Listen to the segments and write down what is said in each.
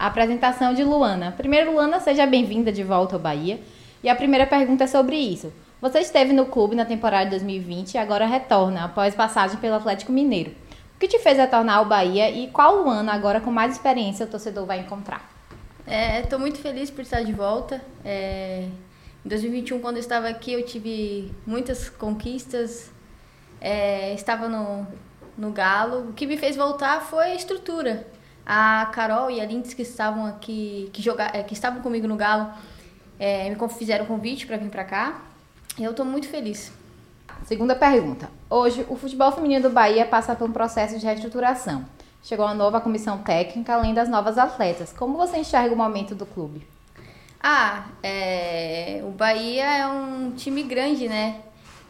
a apresentação de Luana. Primeiro, Luana, seja bem-vinda de volta ao Bahia. E a primeira pergunta é sobre isso. Você esteve no clube na temporada de 2020 e agora retorna após passagem pelo Atlético Mineiro. O que te fez retornar ao Bahia e qual Luana, agora com mais experiência, o torcedor vai encontrar? Estou é, muito feliz por estar de volta. É, em 2021, quando eu estava aqui, eu tive muitas conquistas. É, estava no, no Galo. O que me fez voltar foi a estrutura. A Carol e a Lindes que estavam aqui, que, jogar, é, que estavam comigo no Galo, é, me fizeram convite para vir para cá. E eu estou muito feliz. Segunda pergunta. Hoje, o futebol feminino do Bahia passa por um processo de reestruturação. Chegou a nova comissão técnica, além das novas atletas. Como você enxerga o momento do clube? Ah, é... o Bahia é um time grande, né?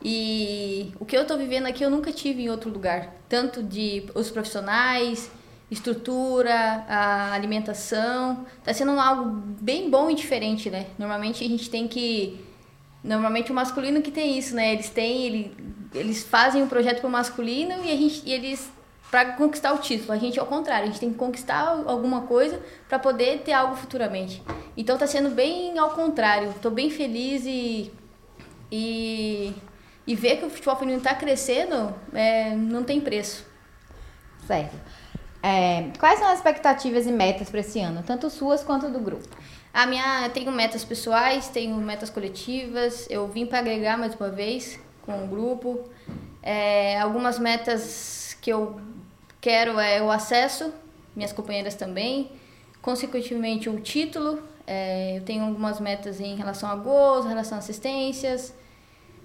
E o que eu estou vivendo aqui eu nunca tive em outro lugar. Tanto de os profissionais, estrutura, a alimentação. Tá sendo algo bem bom e diferente, né? Normalmente a gente tem que. Normalmente o masculino que tem isso, né? Eles têm. Ele, eles fazem o um projeto pro masculino e, a gente, e eles. para conquistar o título. A gente é o contrário, a gente tem que conquistar alguma coisa para poder ter algo futuramente. Então tá sendo bem ao contrário. Tô bem feliz e. E, e ver que o futebol feminino tá crescendo é, não tem preço. Certo. É, quais são as expectativas e metas para esse ano, tanto suas quanto do grupo? A minha, eu tenho metas pessoais, tenho metas coletivas. Eu vim para agregar mais uma vez com o grupo. É, algumas metas que eu quero é o acesso, minhas companheiras também. Consequentemente, o título. É, eu tenho algumas metas em relação a gols, em relação a assistências.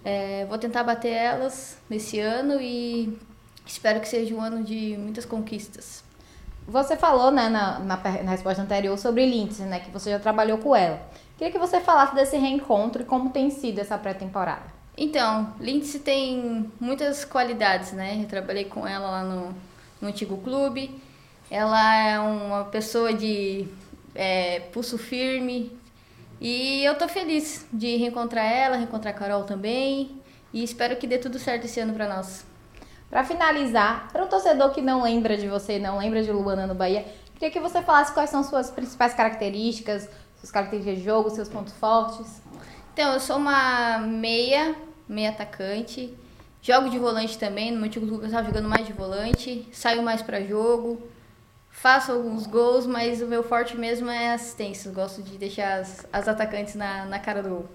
É, vou tentar bater elas nesse ano e espero que seja um ano de muitas conquistas. Você falou, né, na, na, na, resposta anterior sobre Lindsay, né, que você já trabalhou com ela. Queria que você falasse desse reencontro e como tem sido essa pré-temporada. Então, Lindsay tem muitas qualidades, né? Eu trabalhei com ela lá no, no antigo clube. Ela é uma pessoa de é, pulso firme. E eu tô feliz de reencontrar ela, reencontrar a Carol também. E espero que dê tudo certo esse ano para nós. Para finalizar, para um torcedor que não lembra de você, não lembra de Luana no Bahia, queria que você falasse quais são suas principais características, suas características de jogo, seus pontos fortes. Então, eu sou uma meia, meia atacante. Jogo de volante também, no meu antigo clube eu estava jogando mais de volante, saio mais para jogo, faço alguns gols, mas o meu forte mesmo é assistência. Eu gosto de deixar as, as atacantes na, na cara do gol.